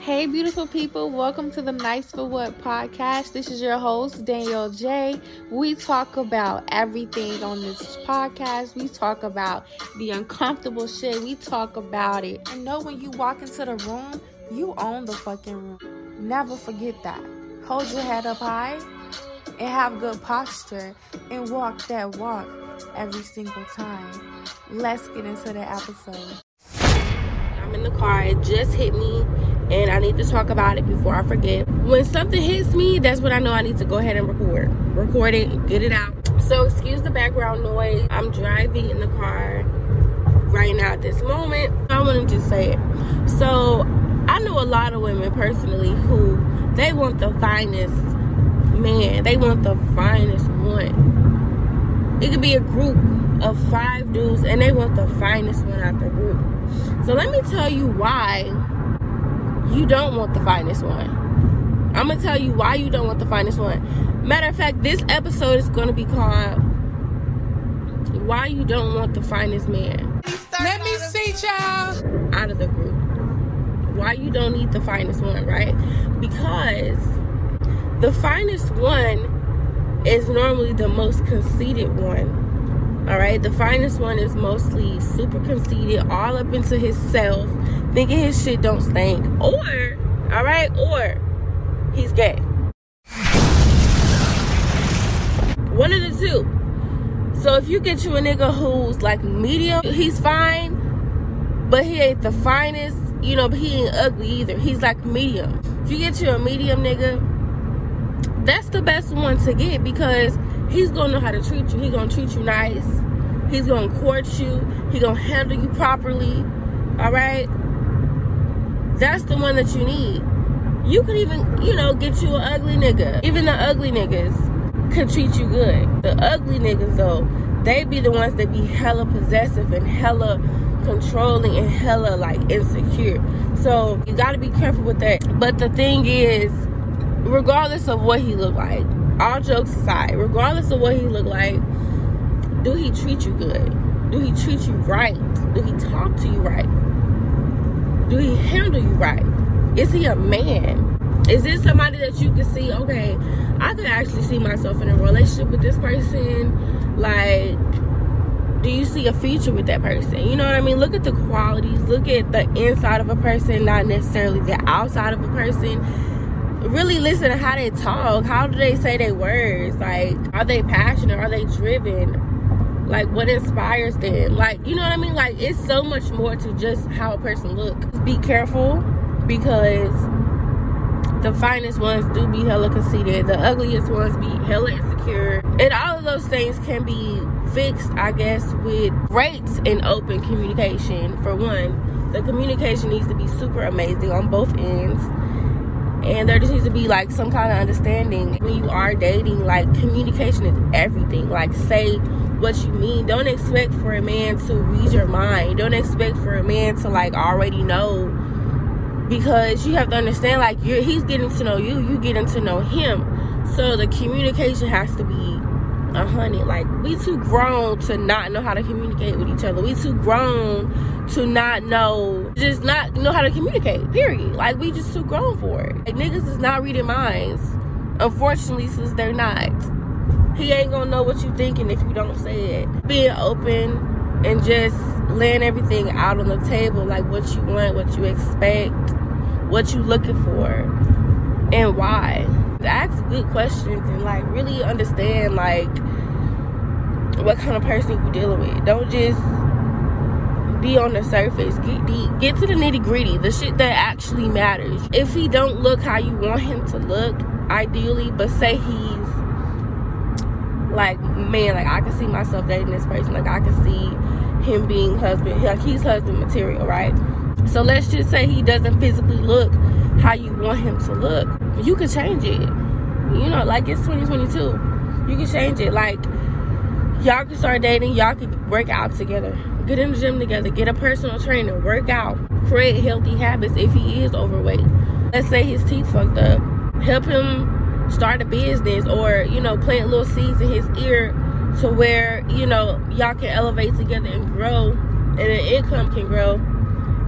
Hey, beautiful people, welcome to the Nice for What podcast. This is your host, Danyelle J. We talk about everything on this podcast. We talk about the uncomfortable shit. We talk about it. And know when you walk into the room, you own the fucking room. Never forget that. Hold your head up high and have good posture and walk that walk every single time. Let's get into the episode. I'm in the car, it just hit me and I need to talk about it before I forget. When something hits me, that's when I know I need to go ahead and record. Record it, get it out. So excuse the background noise. I'm driving in the car right now at this moment. I want to just say it. So I know a lot of women personally who they want the finest man. They want the finest one. It could be a group of five dudes and they want the finest one out the group. So let me tell you why you don't want the finest one. I'm gonna tell you why you don't want the finest one. Matter of fact, this episode is gonna be called Why You Don't Want the Finest Man. Let me see, child. Out of the group. Why you don't need the finest one, right? Because the finest one is normally the most conceited one. All right, the finest one is mostly super conceited, all up into himself, thinking his shit don't stink, or all right, or he's gay. One of the two. So if you get you a nigga who's like medium, he's fine, but he ain't the finest, you know, but he ain't ugly either. He's like medium. If you get you a medium nigga, that's the best one to get because he's gonna know how to treat you. He gonna treat you nice. He's gonna court you. He gonna handle you properly. All right. That's the one that you need. You could even, you know, get you an ugly nigga. Even the ugly niggas could treat you good. The ugly niggas though, they be the ones that be hella possessive and hella controlling and hella like insecure. So you gotta be careful with that. But the thing is, regardless of what he look like, all jokes aside, regardless of what he look like, do he treat you good? Do he treat you right? Do he talk to you right? Do he handle you right? Is he a man? Is this somebody that you can see, okay, I could actually see myself in a relationship with this person? Like, do you see a future with that person? You know what I mean? Look at the qualities, look at the inside of a person, not necessarily the outside of a person. Really listen to how they talk. How do they say their words? Like, are they passionate? Are they driven? Like, what inspires them? Like, you know what I mean? Like, it's so much more to just how a person looks. Be careful because the finest ones do be hella conceited. The ugliest ones be hella insecure. And all of those things can be fixed, I guess, with great and open communication. For one, the communication needs to be super amazing on both ends. And there just needs to be like some kind of understanding when you are dating. Like, communication is everything. Like, say what you mean. Don't expect for a man to read your mind. Don't expect for a man to like already know because you have to understand like you're he's getting to know you you getting to know him so the communication has to be a hundred like we too grown to not know how to communicate with each other we too grown to not know just not know how to communicate period. Like we just too grown for it. Like niggas is not reading minds. Unfortunately since they're not. He ain't gonna know what you thinking if you don't say it. Being open and just laying everything out on the table like what you want what you expect what you looking for and why. Ask good questions and like really understand like what kind of person you dealing with. Don't just be on the surface get deep get to the nitty gritty the shit that actually matters if he don't look how you want him to look ideally but say he's like man like i can see myself dating this person like i can see him being husband like he's husband material right so let's just say he doesn't physically look how you want him to look. You can change it. You know, like it's 2022. You can change it. Like y'all can start dating, y'all can work out together. Get in the gym together, get a personal trainer, work out, create healthy habits if he is overweight. Let's say his teeth fucked up. Help him start a business or, you know, plant little seeds in his ear to where, you know, y'all can elevate together and grow and the income can grow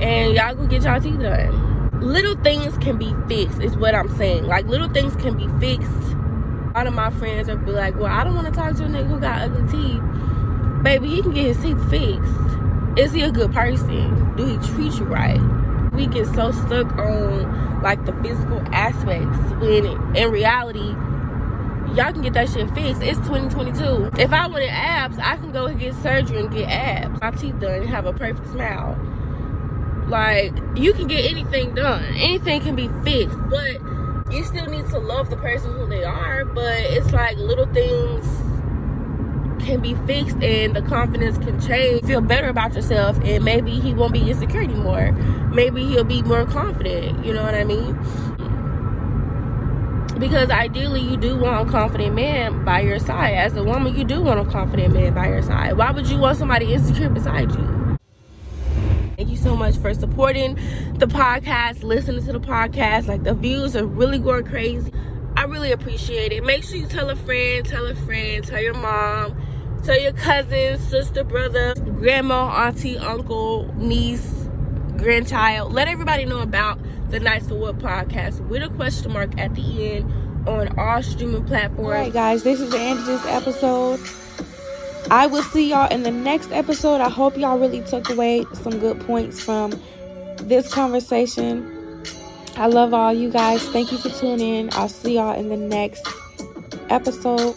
and y'all go get y'all teeth done. little things can be fixed is what i'm saying like little things can be fixed a lot of my friends are be like well i don't want to talk to a nigga who got ugly teeth baby he can get his teeth fixed is he a good person? Do he treat you right? We get so stuck on like the physical aspects when in reality y'all can get that shit fixed. It's 2022 if i wanted abs i can go and get surgery and get abs. My teeth done and have a perfect smile. Like you can get anything done. Anything can be fixed but you still need to love the person who they are but it's like little things can be fixed and the confidence can change. Feel better about yourself and maybe he won't be insecure anymore maybe he'll be more confident you know what i mean? Because ideally you do want a confident man by your side. As a woman you do want a confident man by your side. Why would you want somebody insecure beside you? Thank you so much for supporting the podcast listening to the podcast. Like the views are really going crazy. I really appreciate it. Make sure you tell a friend tell a friend tell your mom Tell your cousin, sister, brother, grandma, auntie, uncle, niece, grandchild. Let everybody know about the Nice for What podcast with a question mark at the end on all streaming platforms. All right, guys, this is the end of this episode. I will see y'all in the next episode. I hope y'all really took away some good points from this conversation. I love all you guys. Thank you for tuning in. I'll see y'all in the next episode.